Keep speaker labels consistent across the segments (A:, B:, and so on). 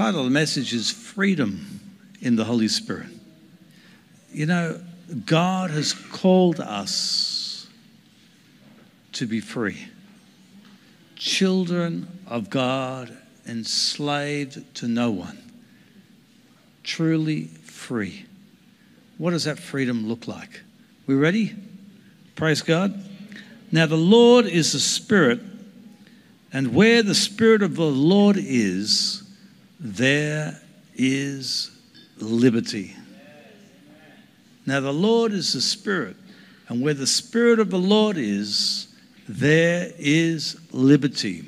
A: title of the message is Freedom in the Holy Spirit. You know, God has called us to be free. Children of God, enslaved to no one, truly free. What does that freedom look like? We ready? Praise God. Now, the Lord is the Spirit, and where the Spirit of the Lord is, there is liberty. Now, the Lord is the Spirit, and where the Spirit of the Lord is, there is liberty.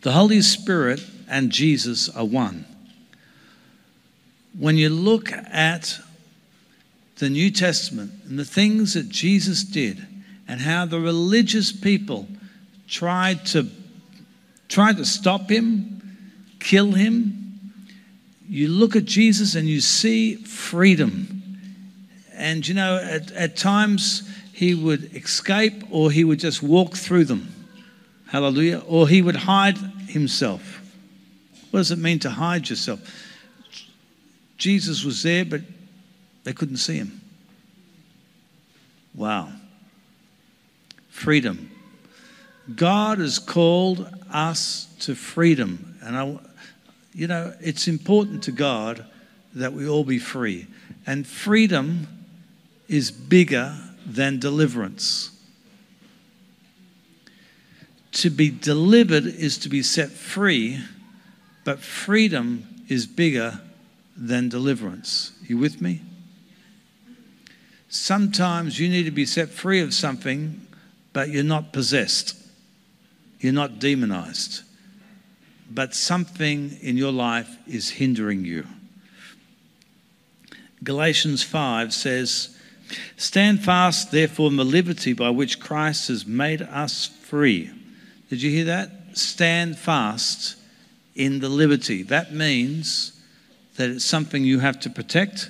A: The Holy Spirit and Jesus are one. When you look at the New Testament and the things that Jesus did and how the religious people tried to tried to stop him, kill him, you look at Jesus and you see freedom. And you know, at, at times he would escape or he would just walk through them. Hallelujah. Or he would hide himself. What does it mean to hide yourself? Jesus was there, but they couldn't see him. Wow. Freedom. God has called us to freedom. And I, you know, it's important to God that we all be free. And freedom is bigger than deliverance. To be delivered is to be set free, but freedom is bigger than deliverance. You with me? Sometimes you need to be set free of something, but you're not possessed. You're not demonized. But something in your life is hindering you. Galatians 5 says, Stand fast, therefore, in the liberty by which Christ has made us free. Did you hear that? Stand fast in the liberty. That means that it's something you have to protect.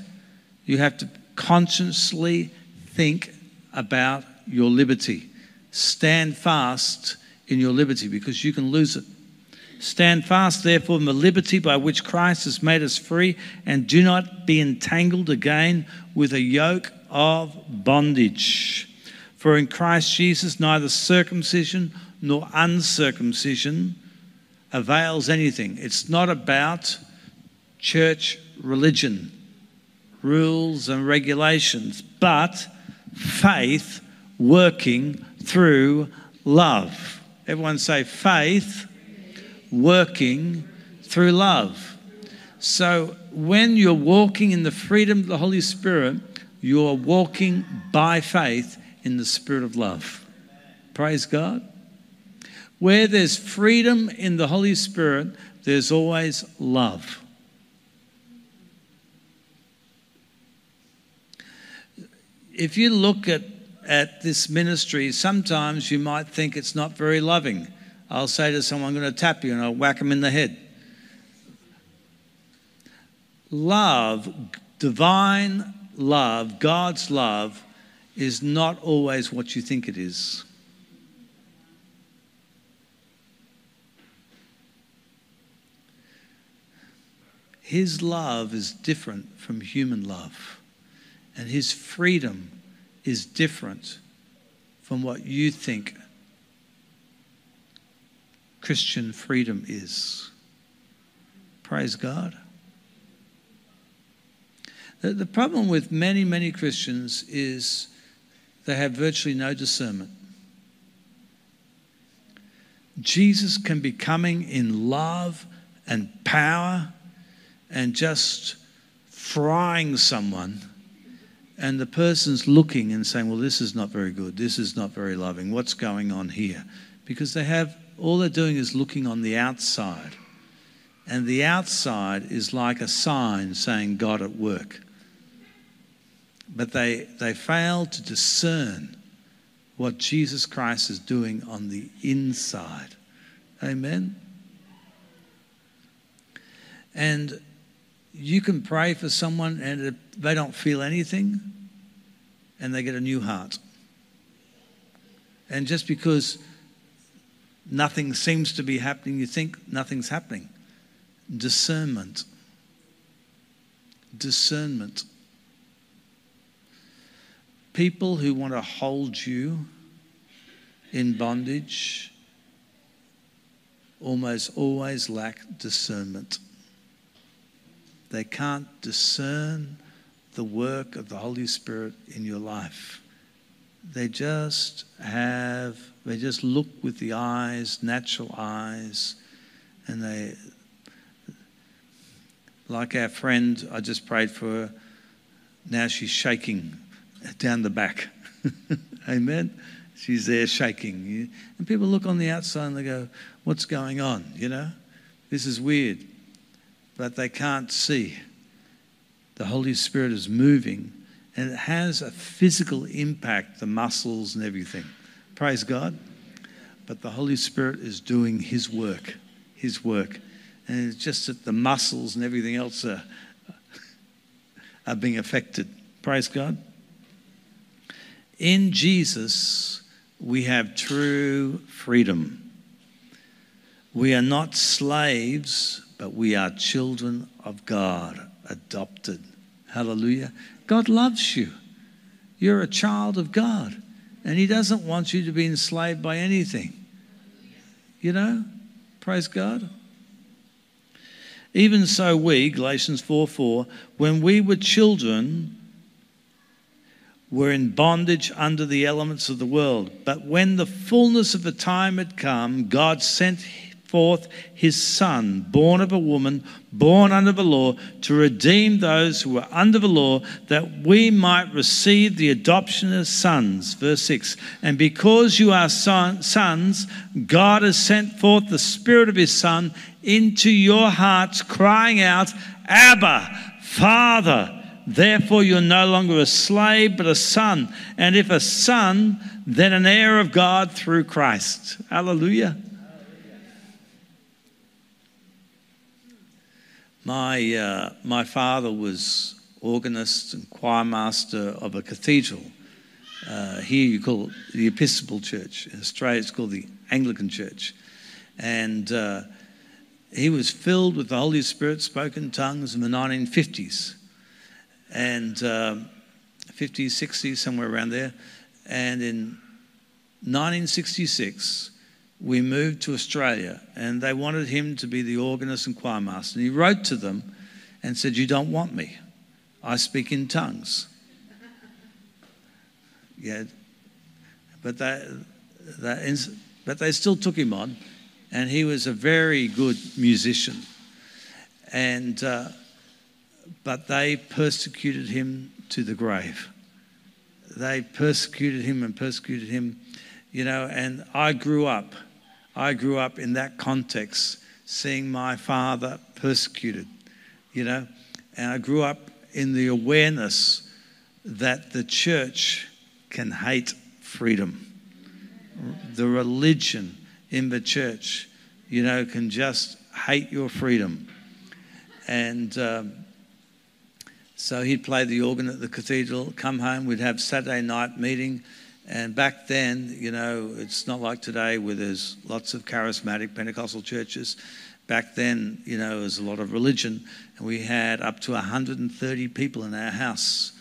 A: You have to consciously think about your liberty. Stand fast in your liberty because you can lose it. Stand fast, therefore, in the liberty by which Christ has made us free, and do not be entangled again with a yoke of bondage. For in Christ Jesus, neither circumcision nor uncircumcision avails anything. It's not about church religion, rules and regulations, but faith working through love. Everyone say faith working through love. So when you're walking in the freedom of the Holy Spirit, you're walking by faith in the Spirit of love. Praise God. Where there's freedom in the Holy Spirit, there's always love. if you look at, at this ministry, sometimes you might think it's not very loving. I'll say to someone, I'm going to tap you and I'll whack them in the head. Love, divine love, God's love, is not always what you think it is. His love is different from human love and his freedom is different from what you think Christian freedom is. Praise God. The, the problem with many, many Christians is they have virtually no discernment. Jesus can be coming in love and power and just frying someone and the person's looking and saying, Well, this is not very good. This is not very loving. What's going on here? Because they have, all they're doing is looking on the outside. And the outside is like a sign saying God at work. But they, they fail to discern what Jesus Christ is doing on the inside. Amen? And you can pray for someone and they don't feel anything and they get a new heart. And just because nothing seems to be happening, you think nothing's happening. discernment. Discernment. People who want to hold you in bondage almost always lack discernment. They can't discern the work of the Holy Spirit in your life. They just have, they just look with the eyes, natural eyes, and they, like our friend, I just prayed for her. Now she's shaking down the back. Amen. She's there shaking. And people look on the outside and they go, What's going on? You know, this is weird. But they can't see. The Holy Spirit is moving and it has a physical impact, the muscles and everything. Praise God. But the Holy Spirit is doing His work, His work. And it's just that the muscles and everything else are, are being affected. Praise God. In Jesus, we have true freedom. We are not slaves, but we are children of God, adopted. Hallelujah. God loves you. You're a child of God, and He doesn't want you to be enslaved by anything. You know? Praise God. Even so, we, Galatians 4 4, when we were children, were in bondage under the elements of the world. But when the fullness of the time had come, God sent forth his Son, born of a woman, born under the law, to redeem those who were under the law, that we might receive the adoption as sons. Verse 6 And because you are son, sons, God has sent forth the Spirit of his Son into your hearts, crying out, Abba, Father. Therefore, you're no longer a slave, but a son. And if a son, then an heir of God through Christ. Hallelujah. My, uh, my father was organist and choir master of a cathedral. Uh, here you call it the Episcopal Church. In Australia, it's called the Anglican Church. And uh, he was filled with the Holy Spirit, spoken tongues in the 1950s and um, 50s, 60s, somewhere around there. And in 1966, we moved to Australia, and they wanted him to be the organist and choir master. And he wrote to them and said, You don't want me. I speak in tongues. Yeah, but they, they, but they still took him on, and he was a very good musician. And uh, but they persecuted him to the grave. They persecuted him and persecuted him, you know, and I grew up. I grew up in that context, seeing my father persecuted, you know, and I grew up in the awareness that the church can hate freedom. The religion in the church, you know, can just hate your freedom. And, um, so he'd play the organ at the cathedral, come home, we'd have Saturday night meeting. And back then, you know, it's not like today where there's lots of charismatic Pentecostal churches. Back then, you know, there was a lot of religion, and we had up to 130 people in our house.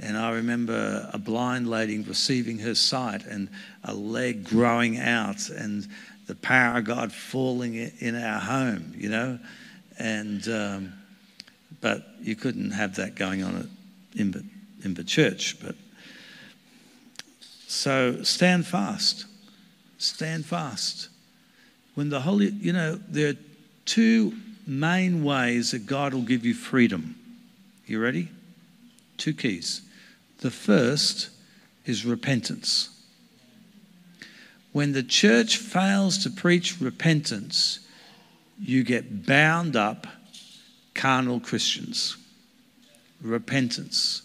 A: And I remember a blind lady receiving her sight and a leg growing out, and the power of God falling in our home, you know. And um, but you couldn't have that going on in the church. But so stand fast. Stand fast. When the Holy, you know, there are two main ways that God will give you freedom. You ready? Two keys. The first is repentance. When the church fails to preach repentance, you get bound up carnal Christians. Repentance.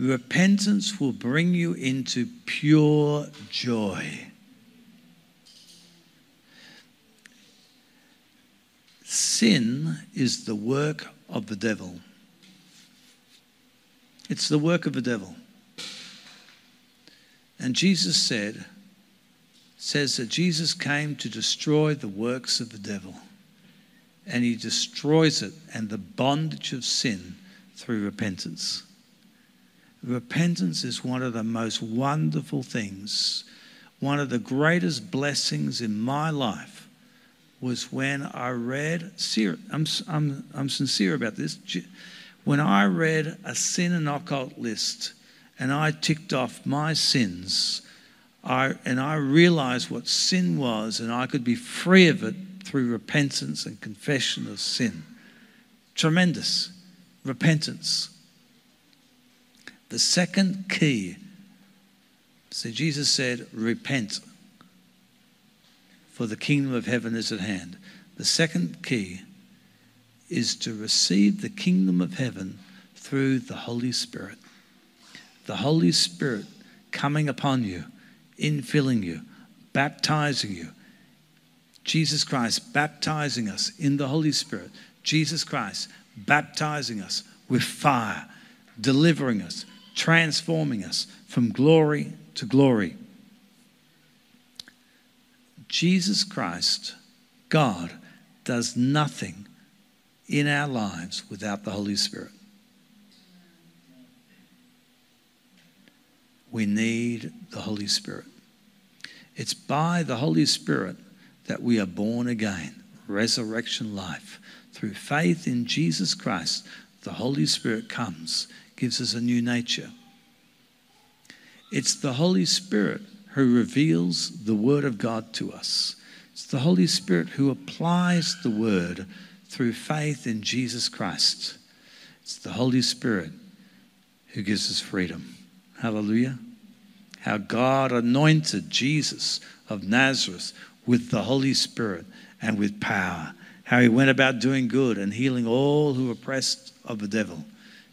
A: Repentance will bring you into pure joy. Sin is the work of the devil. It's the work of the devil. And Jesus said, says that Jesus came to destroy the works of the devil. and he destroys it and the bondage of sin through repentance. Repentance is one of the most wonderful things. One of the greatest blessings in my life was when I read, I'm, I'm, I'm sincere about this, when I read a sin and occult list and I ticked off my sins, I, and I realized what sin was and I could be free of it through repentance and confession of sin. Tremendous repentance. The second key, so Jesus said, repent, for the kingdom of heaven is at hand. The second key is to receive the kingdom of heaven through the Holy Spirit. The Holy Spirit coming upon you, infilling you, baptizing you. Jesus Christ baptizing us in the Holy Spirit. Jesus Christ baptizing us with fire, delivering us, transforming us from glory to glory. Jesus Christ, God, does nothing in our lives without the Holy Spirit. We need the Holy Spirit. It's by the Holy Spirit that we are born again, resurrection life. Through faith in Jesus Christ, the Holy Spirit comes, gives us a new nature. It's the Holy Spirit who reveals the Word of God to us. It's the Holy Spirit who applies the Word through faith in Jesus Christ. It's the Holy Spirit who gives us freedom. Hallelujah. How God anointed Jesus of Nazareth with the Holy Spirit and with power. How he went about doing good and healing all who were oppressed of the devil.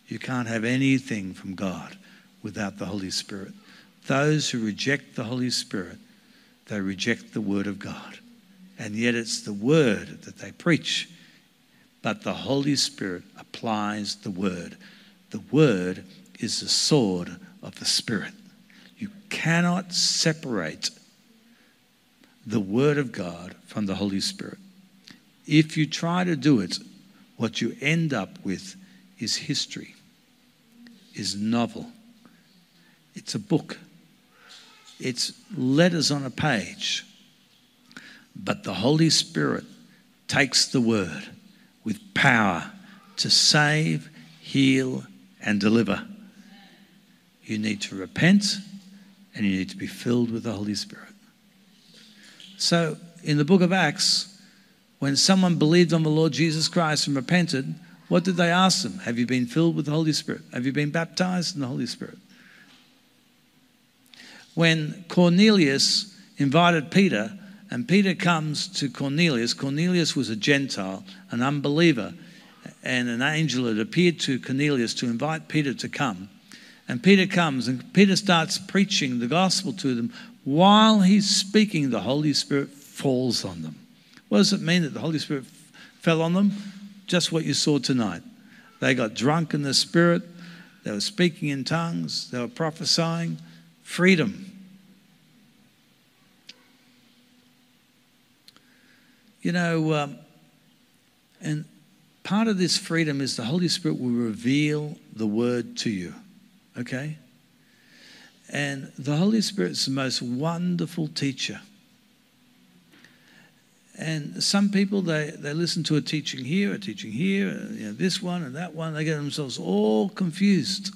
A: You can't have anything from God without the Holy Spirit. Those who reject the Holy Spirit, they reject the Word of God. And yet it's the Word that they preach. But the Holy Spirit applies the Word. The Word is the sword of the Spirit. You cannot separate the Word of God from the Holy Spirit. If you try to do it, what you end up with is history, is novel. It's a book. It's letters on a page. But the Holy Spirit takes the word with power to save, heal, and deliver. You need to repent and you need to be filled with the Holy Spirit. So, in the book of Acts, when someone believed on the Lord Jesus Christ and repented, what did they ask them? Have you been filled with the Holy Spirit? Have you been baptized in the Holy Spirit? When Cornelius invited Peter, and Peter comes to Cornelius, Cornelius was a Gentile, an unbeliever, and an angel had appeared to Cornelius to invite Peter to come. And Peter comes, and Peter starts preaching the gospel to them while he's speaking, the Holy Spirit falls on them. What does it mean that the Holy Spirit fell on them? Just what you saw tonight. They got drunk in the Spirit, they were speaking in tongues, they were prophesying. Freedom. You know, um, and part of this freedom is the Holy Spirit will reveal the word to you. Okay? And the Holy Spirit's the most wonderful teacher. And some people, they, they listen to a teaching here, a teaching here, uh, you know, this one and that one. They get themselves all confused.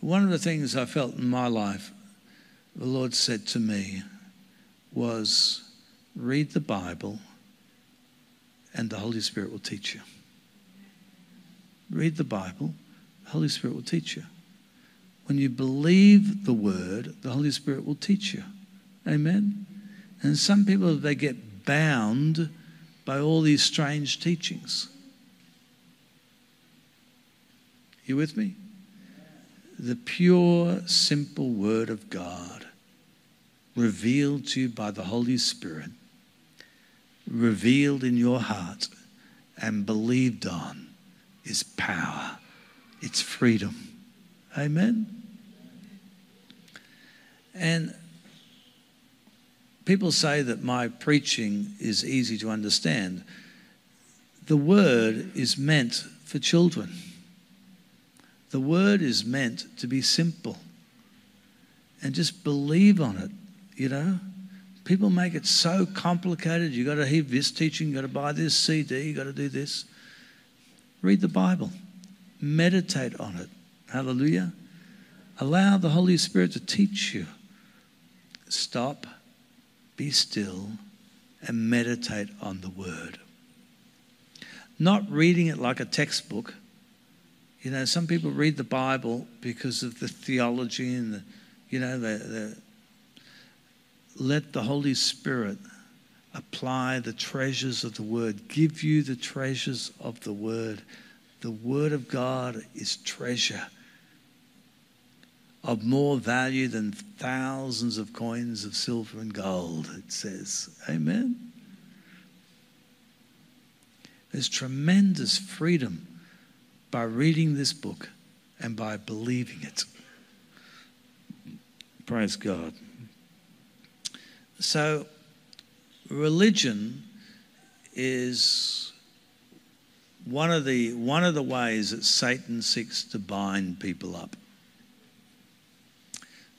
A: One of the things I felt in my life, the Lord said to me, was read the Bible and the Holy Spirit will teach you. Read the Bible the Holy Spirit will teach you. When you believe the word, the Holy Spirit will teach you. Amen? And some people, they get bound by all these strange teachings. You with me? The pure, simple word of God, revealed to you by the Holy Spirit, revealed in your heart and believed on, is power it's freedom. Amen? And people say that my preaching is easy to understand. The word is meant for children. The word is meant to be simple. And just believe on it, you know? People make it so complicated. You've got to hear this teaching, you've got to buy this CD, you've got to do this. Read the Bible, meditate on it. Hallelujah. Allow the Holy Spirit to teach you. Stop, be still, and meditate on the Word. Not reading it like a textbook. You know, some people read the Bible because of the theology and the, you know, the, the let the Holy Spirit apply the treasures of the Word, give you the treasures of the Word. The Word of God is treasure of more value than thousands of coins of silver and gold, it says. Amen. There's tremendous freedom by reading this book and by believing it. Praise God. So, religion is one of the one of the ways that Satan seeks to bind people up.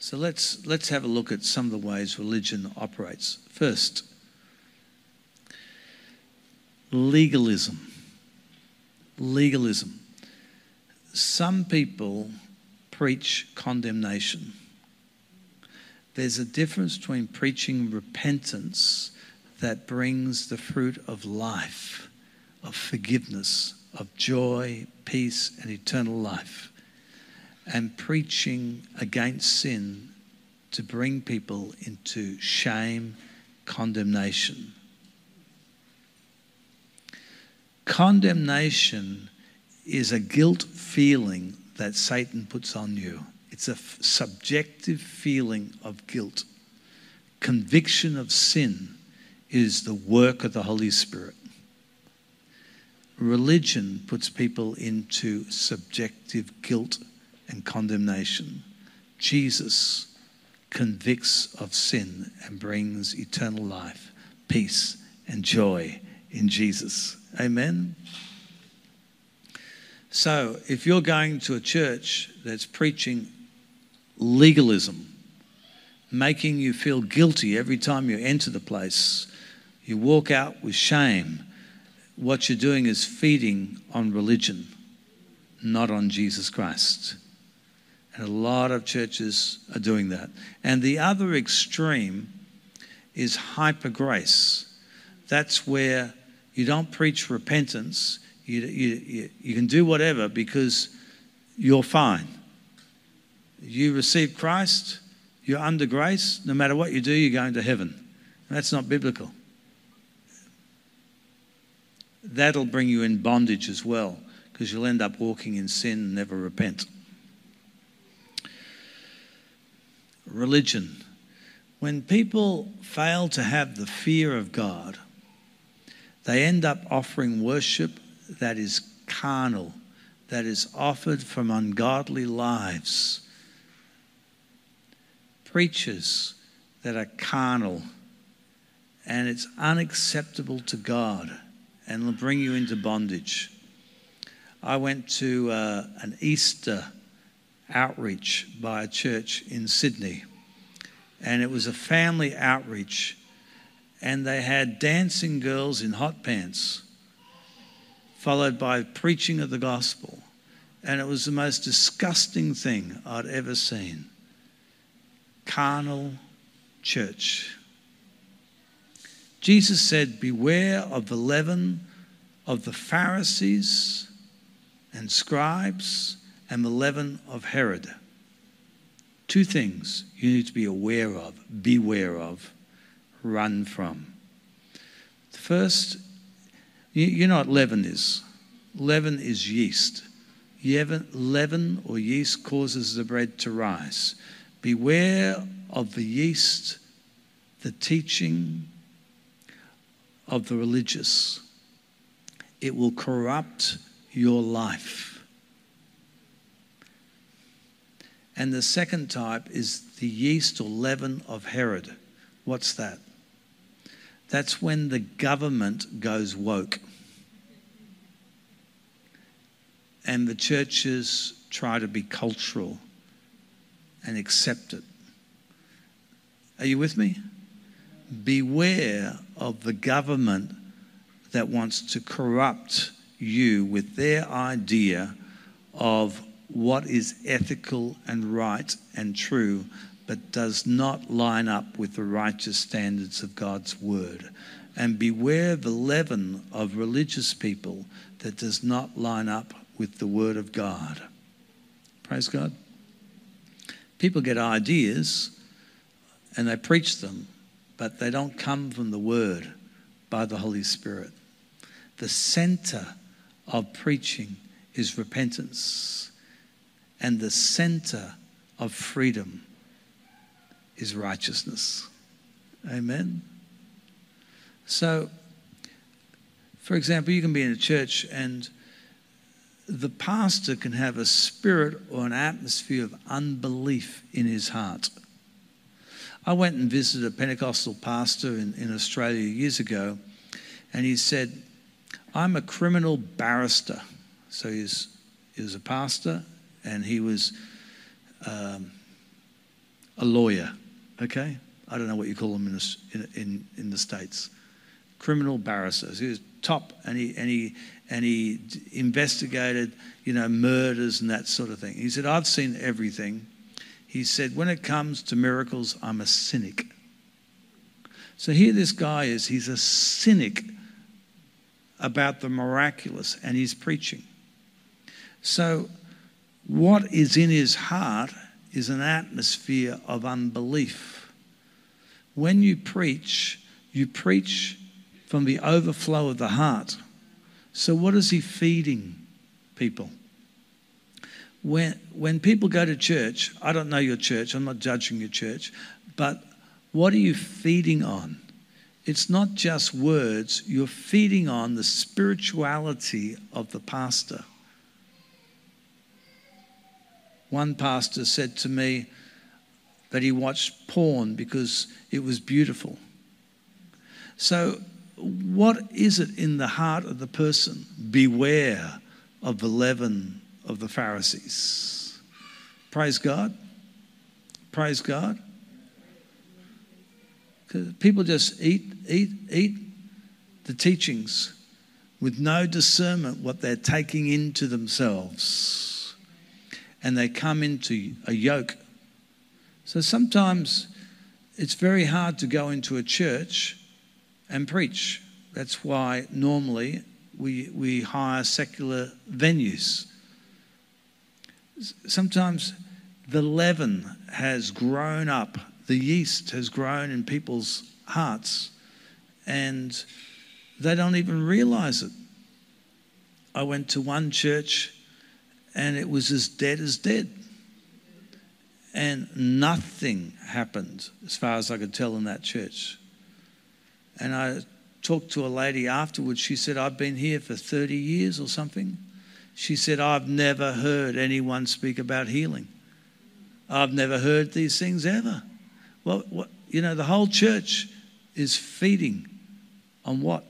A: So let's let's have a look at some of the ways religion operates. First, legalism. Legalism. Some people preach condemnation. There's a difference between preaching repentance that brings the fruit of life, of forgiveness, of joy, peace, and eternal life, and preaching against sin to bring people into shame, condemnation. Condemnation is a guilt feeling that Satan puts on you. It's a f- subjective feeling of guilt. Conviction of sin is the work of the Holy Spirit. Religion puts people into subjective guilt and condemnation. Jesus convicts of sin and brings eternal life, peace, and joy in Jesus. Amen. So, if you're going to a church that's preaching legalism, making you feel guilty every time you enter the place. You walk out with shame. What you're doing is feeding on religion, not on Jesus Christ. And a lot of churches are doing that. And the other extreme is hyper grace. That's where you don't preach repentance. You, you, you, can do whatever because you're fine you receive Christ, you're under grace. No matter what you do, you're going to heaven. And that's not biblical. That'll bring you in bondage as well, because you'll end up walking in sin and never repent. Religion. When people fail to have the fear of God, they end up offering worship that is carnal, that is offered from ungodly lives preachers that are carnal and it's unacceptable to God and will bring you into bondage. I went to uh, an Easter outreach by a church in Sydney, and it was a family outreach, and they had dancing girls in hot pants, followed by preaching of the gospel. And it was the most disgusting thing I'd ever seen carnal church. Jesus said, Beware of the leaven of the Pharisees and scribes and the leaven of Herod. Two things you need to be aware of, beware of, run from. First, you know what leaven is. Leaven is yeast. Leaven or yeast causes the bread to rise. Beware of the yeast, the teaching of the religious. It will corrupt your life. And the second type is the yeast or leaven of Herod. What's that? that's when the government goes woke. And the churches try to be cultural and accept it. Are you with me? Beware of the government that wants to corrupt you with their idea of what is ethical and right and true, but does not line up with the righteous standards of God's word. And beware the leaven of religious people that does not line up with the word of God. Praise God. People get ideas and they preach them, but they don't come from the word by the Holy Spirit. The center of preaching is repentance, and the center of freedom is righteousness. Amen. So, for example, you can be in a church and the pastor can have a spirit or an atmosphere of unbelief in his heart. I went and visited a Pentecostal pastor in, in Australia years ago, and he said, I'm a criminal barrister. So he's, he was a pastor and he was um, a lawyer, okay? I don't know what you call them in, in, in the States. Criminal barristers. He was top and he, and, he, and he investigated, you know, murders and that sort of thing. He said, I've seen everything. He said, when it comes to miracles, I'm a cynic. So here this guy is, he's a cynic about the miraculous and he's preaching. So, what is in his heart is an atmosphere of unbelief. When you preach, you preach from the overflow of the heart. So, what is he feeding people? when, when people go to church, I don't know your church, I'm not judging your church, but what are you feeding on? It's not just words, you're feeding on the spirituality of the pastor. One pastor said to me that he watched porn because it was beautiful. So, what is it in the heart of the person? Beware of the leaven of the Pharisees. Praise God. Praise God. People just eat, eat, eat the teachings with no discernment what they're taking into themselves. And they come into a yoke. So sometimes it's very hard to go into a church and preach. That's why normally we, we hire secular venues sometimes the leaven has grown up, the yeast has grown in people's hearts, and they don't even realize it. I went to one church and it was as dead as dead. And nothing happened as far as I could tell in that church. And I talked to a lady afterwards. She said, I've been here for 30 years or something. She said, I've never heard anyone speak about healing. I've never heard these things ever. Well, what, you know, the whole church is feeding on what?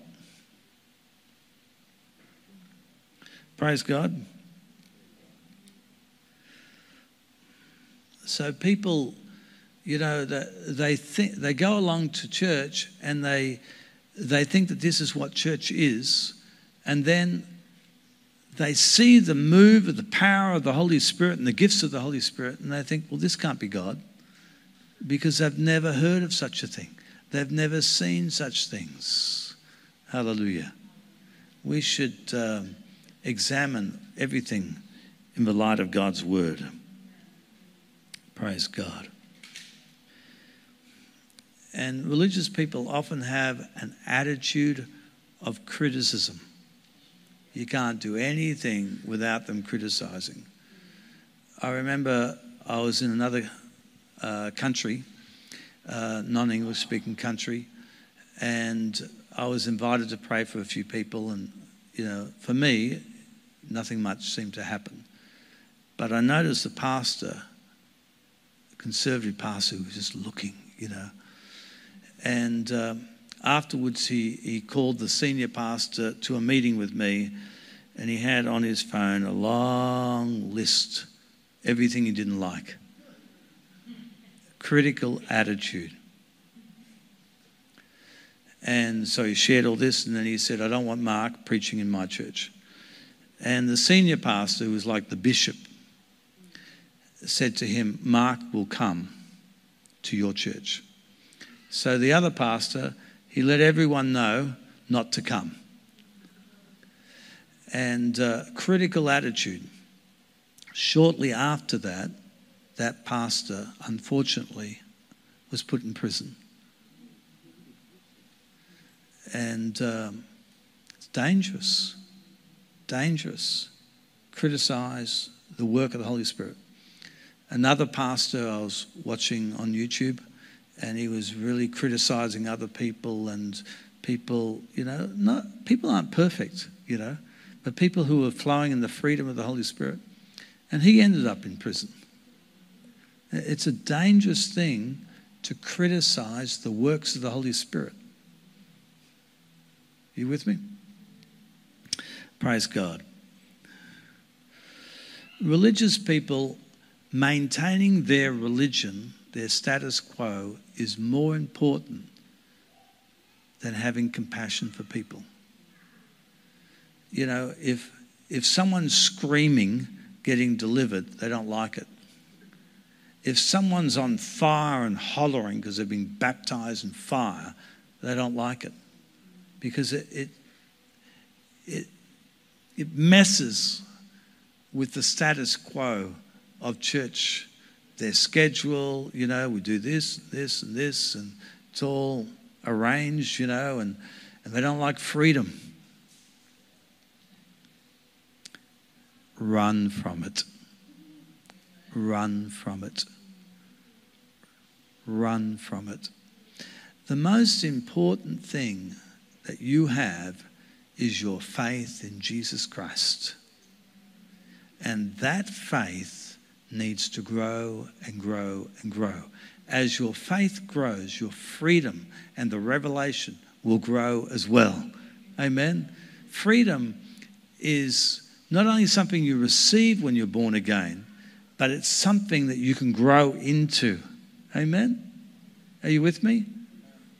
A: Praise God. So people, you know, they think they go along to church and they they think that this is what church is, and then they see the move of the power of the Holy Spirit and the gifts of the Holy Spirit, and they think, well, this can't be God because they've never heard of such a thing. They've never seen such things. Hallelujah. We should um, examine everything in the light of God's word. Praise God. And religious people often have an attitude of criticism. You can't do anything without them criticizing. I remember I was in another uh, country, uh, non English speaking country, and I was invited to pray for a few people. And, you know, for me, nothing much seemed to happen. But I noticed the pastor, conservative pastor, who was just looking, you know. And uh, afterwards, he, he called the senior pastor to a meeting with me, and he had on his phone a long list, everything he didn't like. Critical attitude. And so he shared all this, and then he said, I don't want Mark preaching in my church. And the senior pastor, who was like the bishop, said to him, Mark will come to your church. So the other pastor, he let everyone know not to come. And uh, critical attitude. Shortly after that, that pastor, unfortunately, was put in prison. And um, it's dangerous, dangerous. Criticize the work of the Holy Spirit. Another pastor I was watching on YouTube, and he was really criticizing other people and people, you know, not, people aren't perfect, you know, but people who are flowing in the freedom of the Holy Spirit. And he ended up in prison. It's a dangerous thing to criticize the works of the Holy Spirit. You with me? Praise God. Religious people maintaining their religion, their status quo, is more important than having compassion for people. You know, if, if someone's screaming, getting delivered, they don't like it. If someone's on fire and hollering because they've been baptized in fire, they don't like it because it, it, it, it messes with the status quo of church. Their schedule, you know, we do this, this, and this, and it's all arranged, you know, and, and they don't like freedom. Run from it. Run from it. Run from it. The most important thing that you have is your faith in Jesus Christ. And that faith needs to grow and grow and grow. As your faith grows, your freedom and the revelation will grow as well. Amen. Freedom is not only something you receive when you're born again, but it's something that you can grow into. Amen. Are you with me?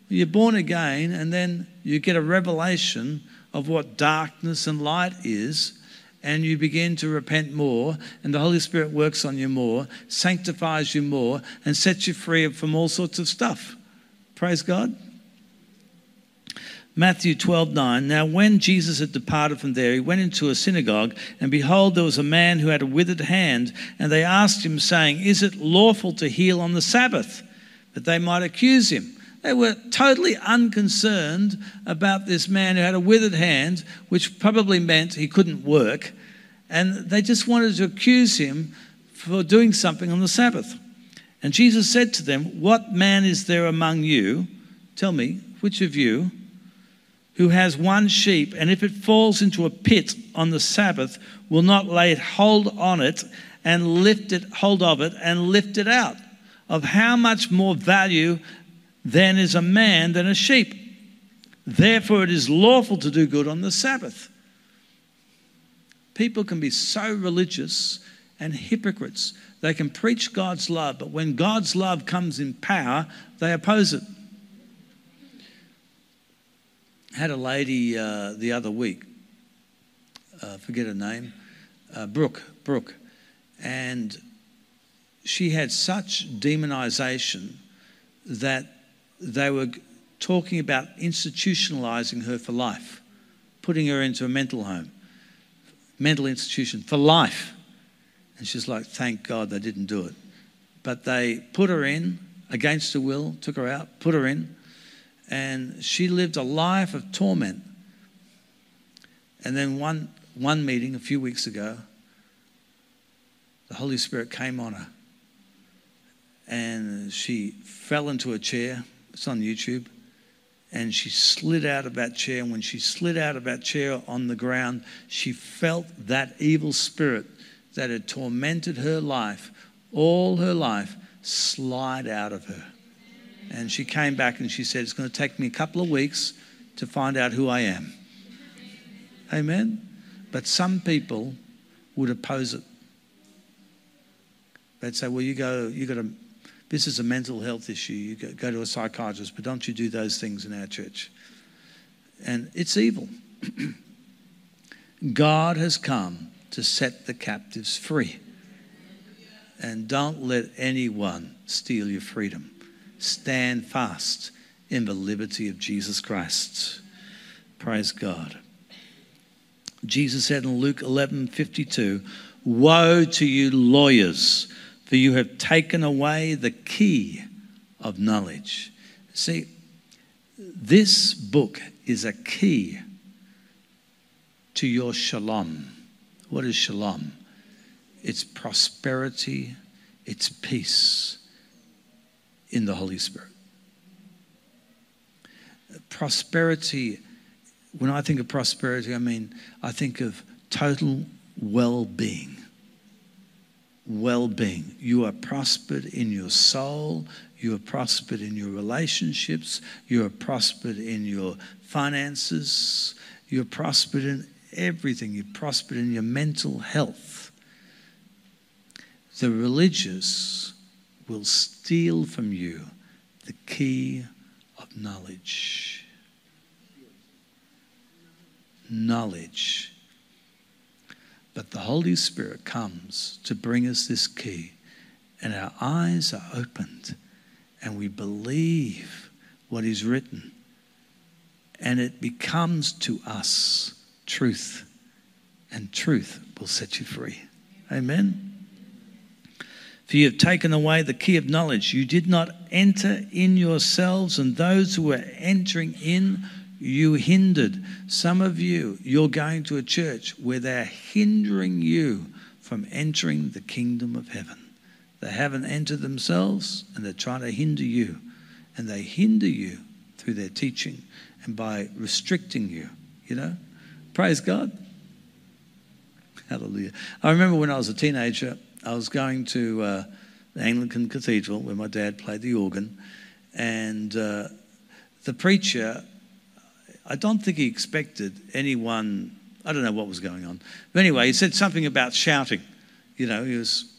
A: You're born again, and then you get a revelation of what darkness and light is, and you begin to repent more, and the Holy Spirit works on you more, sanctifies you more, and sets you free from all sorts of stuff. Praise God. Matthew 12, 9. Now, when Jesus had departed from there, he went into a synagogue, and behold, there was a man who had a withered hand. And they asked him, saying, Is it lawful to heal on the Sabbath? That they might accuse him. They were totally unconcerned about this man who had a withered hand, which probably meant he couldn't work. And they just wanted to accuse him for doing something on the Sabbath. And Jesus said to them, What man is there among you? Tell me, which of you, who has one sheep, and if it falls into a pit on the Sabbath, will not lay hold on it and lift it, hold of it, and lift it out? Of how much more value then is a man than a sheep. Therefore, it is lawful to do good on the Sabbath. People can be so religious and hypocrites. They can preach God's love, but when God's love comes in power, they oppose it. I had a lady uh, the other week, uh, forget her name, uh, Brooke, Brooke, and she had such demonization that they were talking about institutionalizing her for life, putting her into a mental home, mental institution for life. And she's like, thank God they didn't do it. But they put her in against her will, took her out, put her in, and she lived a life of torment. And then one, one meeting a few weeks ago, the Holy Spirit came on her. And she fell into a chair it's on YouTube. And she slid out of that chair. And when she slid out of that chair on the ground, she felt that evil spirit that had tormented her life all her life slide out of her. And she came back and she said, It's going to take me a couple of weeks to find out who I am. Amen? But some people would oppose it. They'd say, Well, you go, you got to, this is a mental health issue. You go, to a psychiatrist, but don't you do those things in our church. And it's evil. God has come to set the captives free. And don't let anyone steal your freedom. Stand fast in the liberty of Jesus Christ. Praise God. Jesus said in Luke 11 52, Woe to you, lawyers, for you have taken away the key of knowledge. See, this book is a key to your shalom. What is shalom? It's prosperity, it's peace in the Holy Spirit. Prosperity, when I think of prosperity, I mean, I think of total well being. Well being. You are prospered in your soul, you are prospered in your relationships, you are prospered in your finances, you're prospered in everything. You're prospered in your mental health. The religious will steal from you the key of knowledge. Knowledge. But the Holy Spirit comes to bring us this key, and our eyes are opened, and we believe what is written, and it becomes to us truth, and truth will set you free. Amen. For you have taken away the key of knowledge. You did not enter in yourselves, and those who were entering in, you hindered. Some of you, you're going to a church where they're hindering you from entering the kingdom of heaven. They haven't entered themselves, and they're trying to hinder you. And they hinder you through their teaching and by restricting you, you know. Praise God. Hallelujah. I remember when I was a teenager, I was going to uh, the Anglican Cathedral where my dad played the organ, and uh, the preacher, I don't think he expected anyone, I don't know what was going on. But anyway, he said something about shouting. You know, he was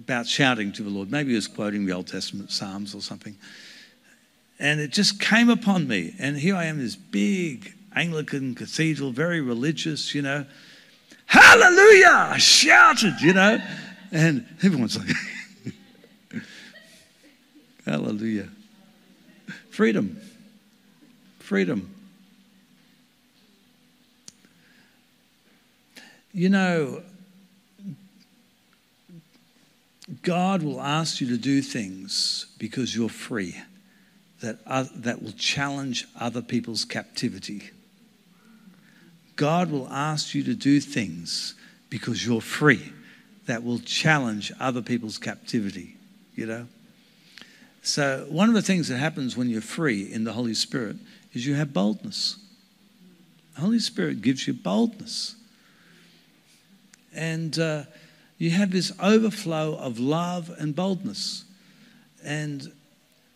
A: about shouting to the Lord. Maybe he was quoting the Old Testament Psalms or something. And it just came upon me. And here I am, this big Anglican cathedral, very religious, you know. Hallelujah! I shouted, you know. And everyone's like, Hallelujah. Freedom. Freedom. You know, God will ask you to do things because you're free that, that will challenge other people's captivity. God will ask you to do things because you're free that will challenge other people's captivity, you know? So, one of the things that happens when you're free in the Holy Spirit is you have boldness. The Holy Spirit gives you boldness. And uh, you have this overflow of love and boldness. And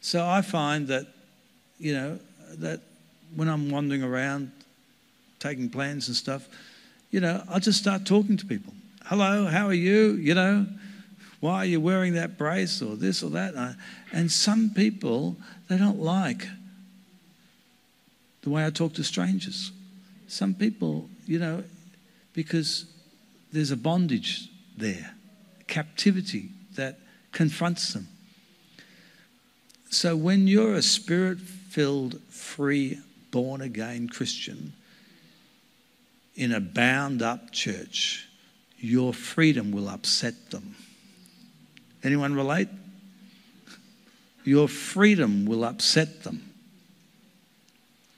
A: so I find that, you know, that when I'm wandering around taking plans and stuff, you know, I'll just start talking to people. Hello, how are you? You know, why are you wearing that brace or this or that? And some people, they don't like the way I talk to strangers. Some people, you know, because there's a bondage there, captivity that confronts them. So when you're a spirit filled, free, born again Christian, in a bound up church, your freedom will upset them. Anyone relate? Your freedom will upset them.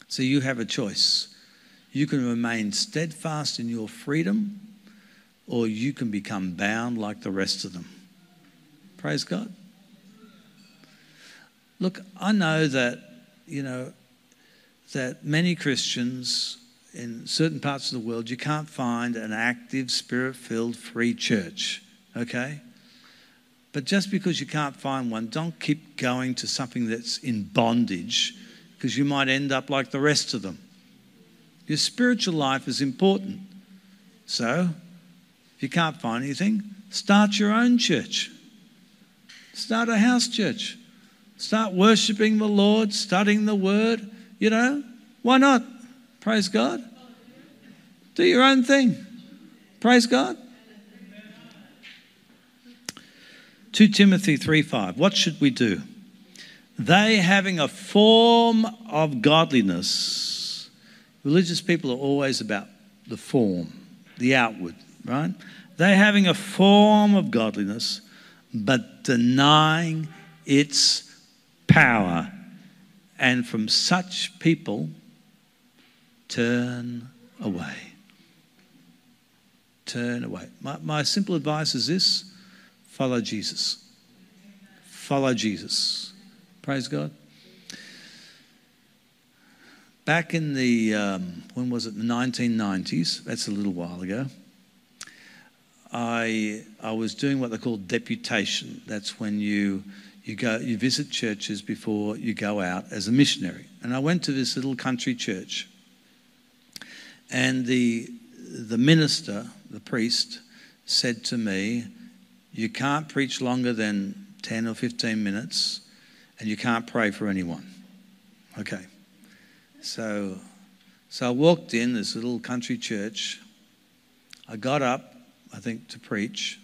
A: So you have a choice. You can remain steadfast in your freedom, or you can become bound like the rest of them. Praise God. Look, I know that, you know, that many Christians in certain parts of the world, you can't find an active, spirit filled, free church. Okay? But just because you can't find one, don't keep going to something that's in bondage because you might end up like the rest of them. Your spiritual life is important. So, if you can't find anything, start your own church. Start a house church. Start worshiping the Lord, studying the word. You know, why not? Praise God. Do your own thing. Praise God. 2 Timothy 3 5. What should we do? They having a form of godliness. Religious people are always about the form, the outward, right? They having a form of godliness, but denying its power. And from such people, turn away. Turn away. My, my simple advice is this follow Jesus. Follow Jesus. Praise God. Back in the, um, when was it, the 1990s, that's a little while ago, I, I was doing what they call deputation. That's when you, you, go, you visit churches before you go out as a missionary. And I went to this little country church. And the, the minister, the priest, said to me, you can't preach longer than 10 or 15 minutes, and you can't pray for anyone. Okay. So, so I walked in this little country church. I got up, I think, to preach,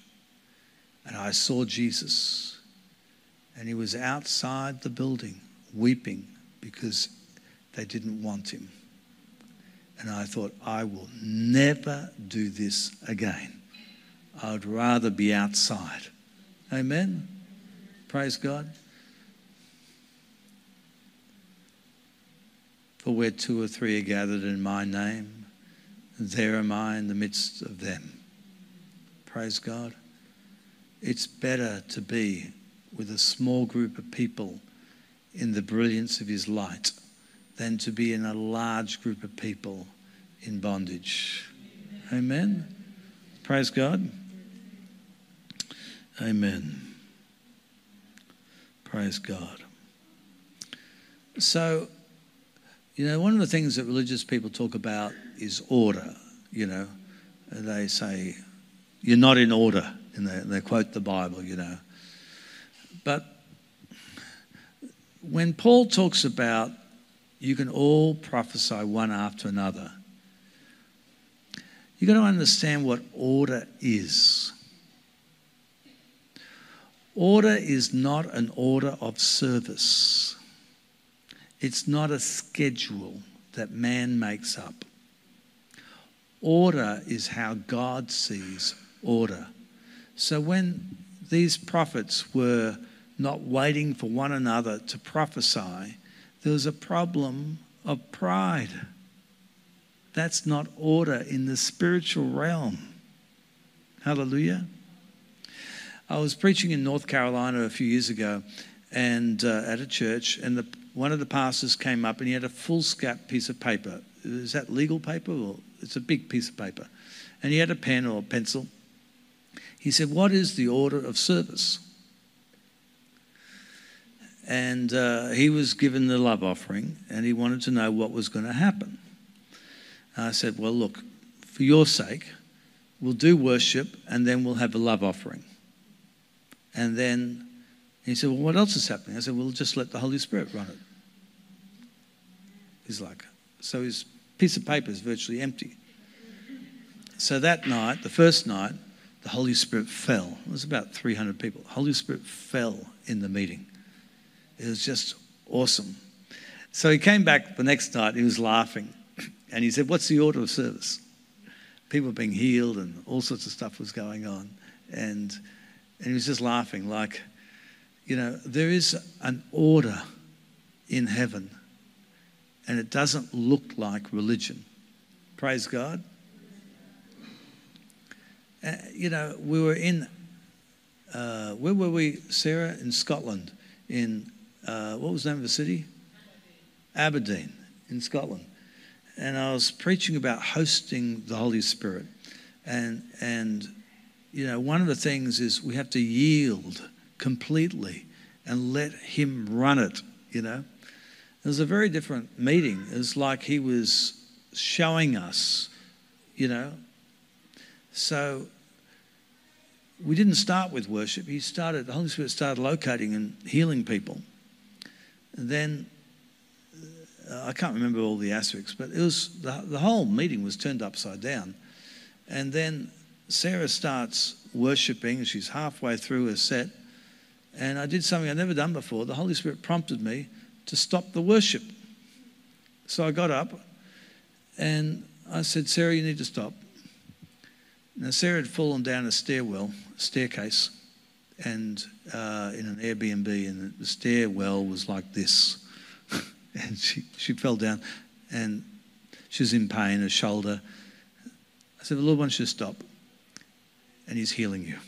A: and I saw Jesus. And he was outside the building weeping because they didn't want him. And I thought, I will never do this again. I would rather be outside. Amen. Praise God. For where two or three are gathered in my name, there am I in the midst of them. Praise God. It's better to be with a small group of people in the brilliance of his light than to be in a large group of people in bondage. Amen. Praise God. Amen. Praise God. So, you know, one of the things that religious people talk about is order. You know, they say, you're not in order, and they, they quote the Bible, you know. But when Paul talks about you can all prophesy one after another, you've got to understand what order is. Order is not an order of service. It's not a schedule that man makes up. Order is how God sees order. So when these prophets were not waiting for one another to prophesy, there was a problem of pride. That's not order in the spiritual realm. Hallelujah. I was preaching in North Carolina a few years ago and uh, at a church, and the, one of the pastors came up and he had a foolscap piece of paper. Is that legal paper? Or it's a big piece of paper. And he had a pen or a pencil. He said, What is the order of service? And uh, he was given the love offering and he wanted to know what was going to happen. And I said, Well, look, for your sake, we'll do worship and then we'll have a love offering. And then he said, Well, what else is happening? I said, Well, just let the Holy Spirit run it. He's like, So his piece of paper is virtually empty. So that night, the first night, the Holy Spirit fell. It was about 300 people. The Holy Spirit fell in the meeting. It was just awesome. So he came back the next night, he was laughing. And he said, What's the order of service? People were being healed and all sorts of stuff was going on. And and he was just laughing, like, you know, there is an order in heaven, and it doesn't look like religion. Praise God. Uh, you know, we were in, uh, where were we, Sarah? In Scotland. In, uh, what was the name of the city? Aberdeen, in Scotland. And I was preaching about hosting the Holy Spirit. And, and you know, one of the things is we have to yield completely and let Him run it, you know. It was a very different meeting. It was like He was showing us, you know. So we didn't start with worship. He started, the Holy Spirit started locating and healing people. And then uh, I can't remember all the aspects, but it was the, the whole meeting was turned upside down. And then Sarah starts worshiping. She's halfway through her set. And I did something I'd never done before. The Holy Spirit prompted me to stop the worship. So I got up and I said, Sarah, you need to stop. Now, Sarah had fallen down a stairwell, staircase, and uh, in an Airbnb, and the stairwell was like this. and she, she fell down, and she was in pain, her shoulder. I said, The Lord wants you to stop, and He's healing you.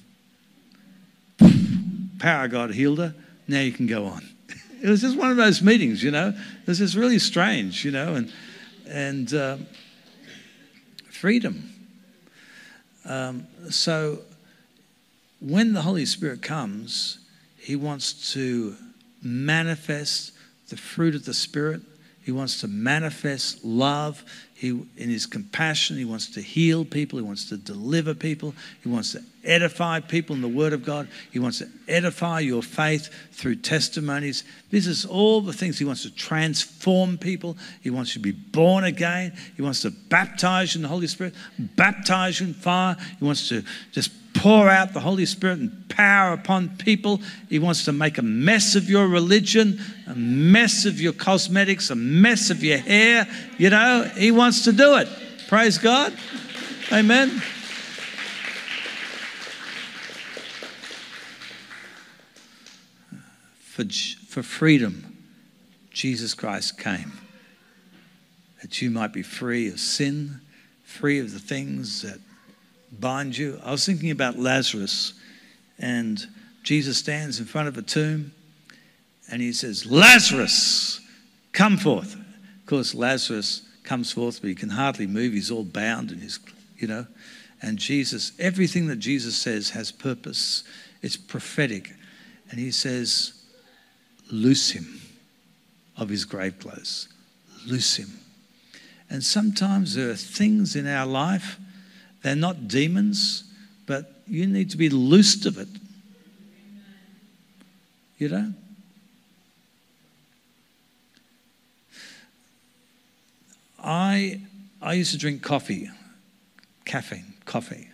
A: Power God healed her. Now you can go on. It was just one of those meetings, you know. It was just really strange, you know, and and uh, freedom. Um, so when the Holy Spirit comes, He wants to manifest the fruit of the Spirit. He wants to manifest love. He, in his compassion, he wants to heal people. He wants to deliver people. He wants to edify people in the Word of God. He wants to edify your faith through testimonies. This is all the things he wants to transform people. He wants you to be born again. He wants to baptize you in the Holy Spirit, baptize you in fire. He wants to just pour out the Holy Spirit and power upon people. He wants to make a mess of your religion, a mess of your cosmetics, a mess of your hair. You know, He wants to do it. Praise God. Amen. For, for freedom, Jesus Christ came that you might be free of sin, free of the things that bind you. I was thinking about Lazarus, and Jesus stands in front of a tomb and he says, Lazarus, come forth. Of course, Lazarus comes forth, but he can hardly move. He's all bound and he's, you know. And Jesus, everything that Jesus says has purpose, it's prophetic. And he says, Loose him of his grave clothes. Loose him. And sometimes there are things in our life they're not demons, but you need to be loosed of it. You know? I, I used to drink coffee, caffeine, coffee.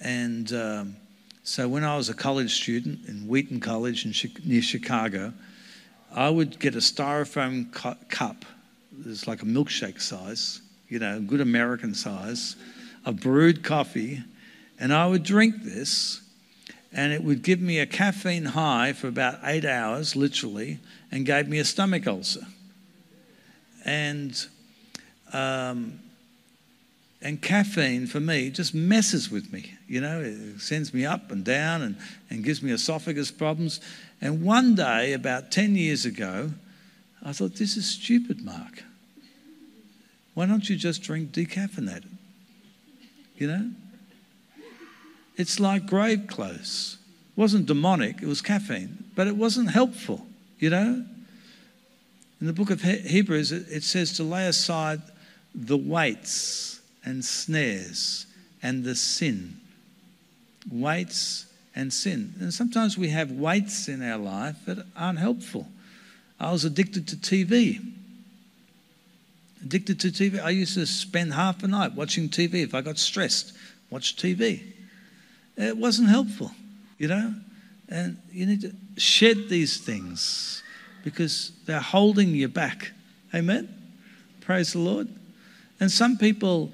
A: And um, so when I was a college student in Wheaton College in, near Chicago, I would get a styrofoam cup. It's like a milkshake size, you know, good American size a brewed coffee, and I would drink this, and it would give me a caffeine high for about eight hours, literally, and gave me a stomach ulcer. And um, and caffeine for me just messes with me. You know, it sends me up and down and, and gives me esophagus problems. And one day, about 10 years ago, I thought, this is stupid, Mark. Why don't you just drink decaffeinated? you know? It's like grave clothes. It wasn't demonic, it was caffeine, but it wasn't helpful, you know? In the book of Hebrews, it says to lay aside the weights and snares and the sin. Weights and sin. And sometimes we have weights in our life that aren't helpful. I was addicted to TV addicted to TV. I used to spend half a night watching TV. If I got stressed, watch TV. It wasn't helpful, you know? And you need to shed these things because they're holding you back. Amen? Praise the Lord. And some people,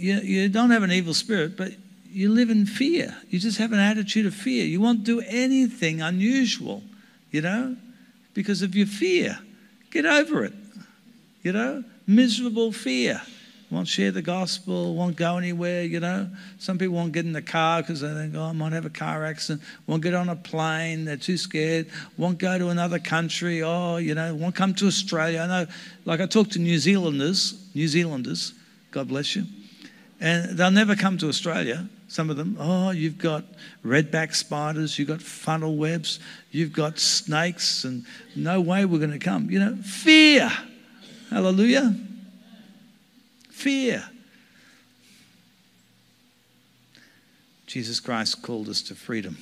A: you, you don't have an evil spirit, but you live in fear. You just have an attitude of fear. You won't do anything unusual, you know, because of your fear. Get over it. You know, miserable fear. Won't share the gospel, won't go anywhere, you know. Some people won't get in the car because they think, oh, I might have a car accident. Won't get on a plane, they're too scared. Won't go to another country, oh, you know, won't come to Australia. I know, like I talk to New Zealanders, New Zealanders, God bless you, and they'll never come to Australia Some of them, oh, you've got redback spiders, you've got funnel webs, you've got snakes, and no way we're going to come. You know, fear. Hallelujah. Fear. Jesus Christ called us to freedom.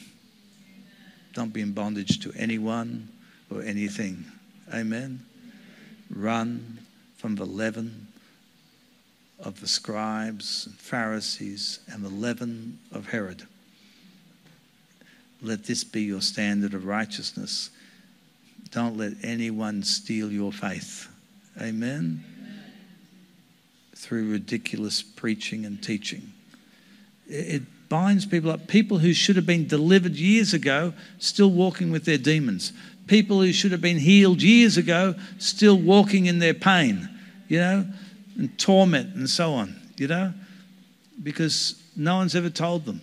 A: Don't be in bondage to anyone or anything. Amen. Run from the leaven of the scribes and Pharisees and the leaven of Herod. Let this be your standard of righteousness. Don't let anyone steal your faith. Amen. Amen. Through ridiculous preaching and teaching. It binds people up. People who should have been delivered years ago, still walking with their demons. People who should have been healed years ago, still walking in their pain, you know, and torment and so on, you know, because no one's ever told them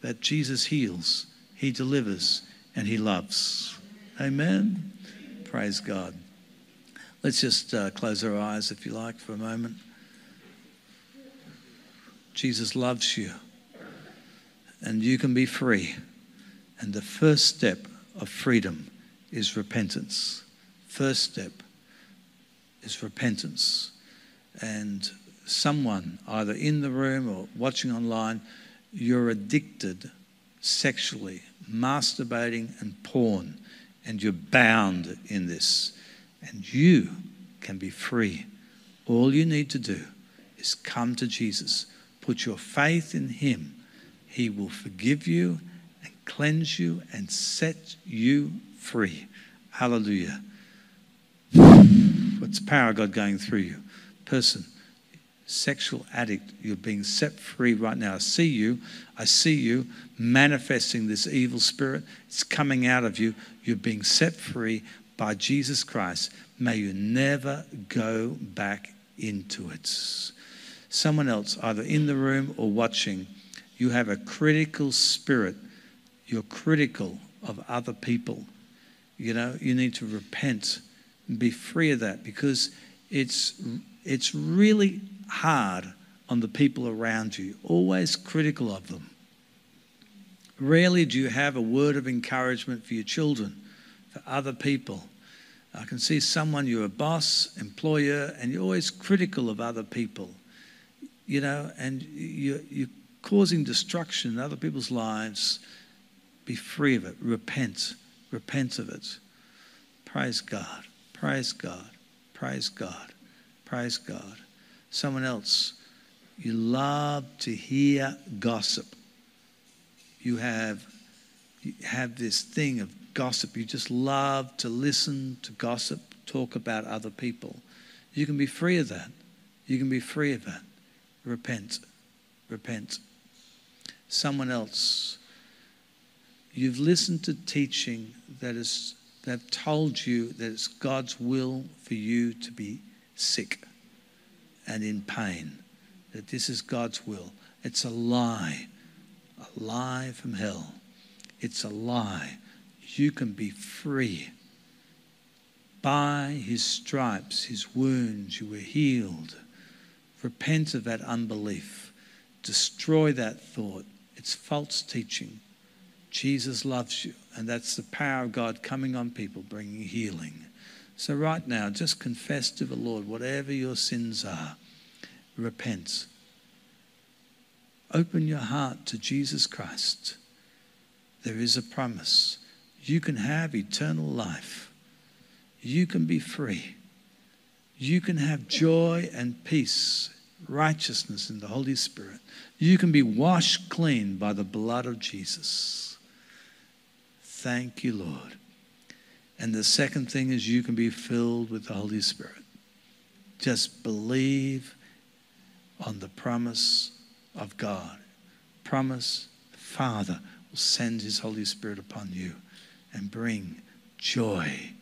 A: that Jesus heals, He delivers, and He loves. Amen. Praise God. Let's just uh, close our eyes, if you like, for a moment. Jesus loves you and you can be free. And the first step of freedom is repentance. First step is repentance. And someone, either in the room or watching online, you're addicted sexually, masturbating and porn, and you're bound in this. And you can be free. All you need to do is come to Jesus, put your faith in Him he will forgive you and cleanse you and set you free. Hallelujah. What's power of God going through you? Person, sexual addict, you're being set free right now. I see you. I see you manifesting this evil spirit. It's coming out of you. You're being set free by Jesus Christ. May you never go back into it. Someone else, either in the room or watching, you have a critical spirit. You're critical of other people. You know, you need to repent and be free of that because it's, it's really hard on the people around you, always critical of them. Rarely do you have a word of encouragement for your children, for other people. I can see someone, you're a boss, employer, and you're always critical of other people, you know, and you, you causing destruction in other people's lives, be free of it. Repent. Repent of it. Praise God. Praise God. Praise God. Praise God. Someone else, you love to hear gossip. You have, you have this thing of gossip. You just love to listen to gossip, talk about other people. You can be free of that. You can be free of that. Repent. Repent someone else. You've listened to teaching that is that told you that it's God's will for you to be sick and in pain. That this is God's will. It's a lie. A lie from hell. It's a lie. You can be free. By his stripes, his wounds, you were healed. Repent of that unbelief. Destroy that thought it's false teaching. Jesus loves you, and that's the power of God coming on people, bringing healing. So, right now, just confess to the Lord whatever your sins are. Repent. Open your heart to Jesus Christ. There is a promise. You can have eternal life. You can be free. You can have joy and peace, righteousness in the Holy Spirit. You can be washed clean by the blood of Jesus. Thank you, Lord. And the second thing is you can be filled with the Holy Spirit. Just believe on the promise of God. Promise the Father will send his Holy Spirit upon you and bring joy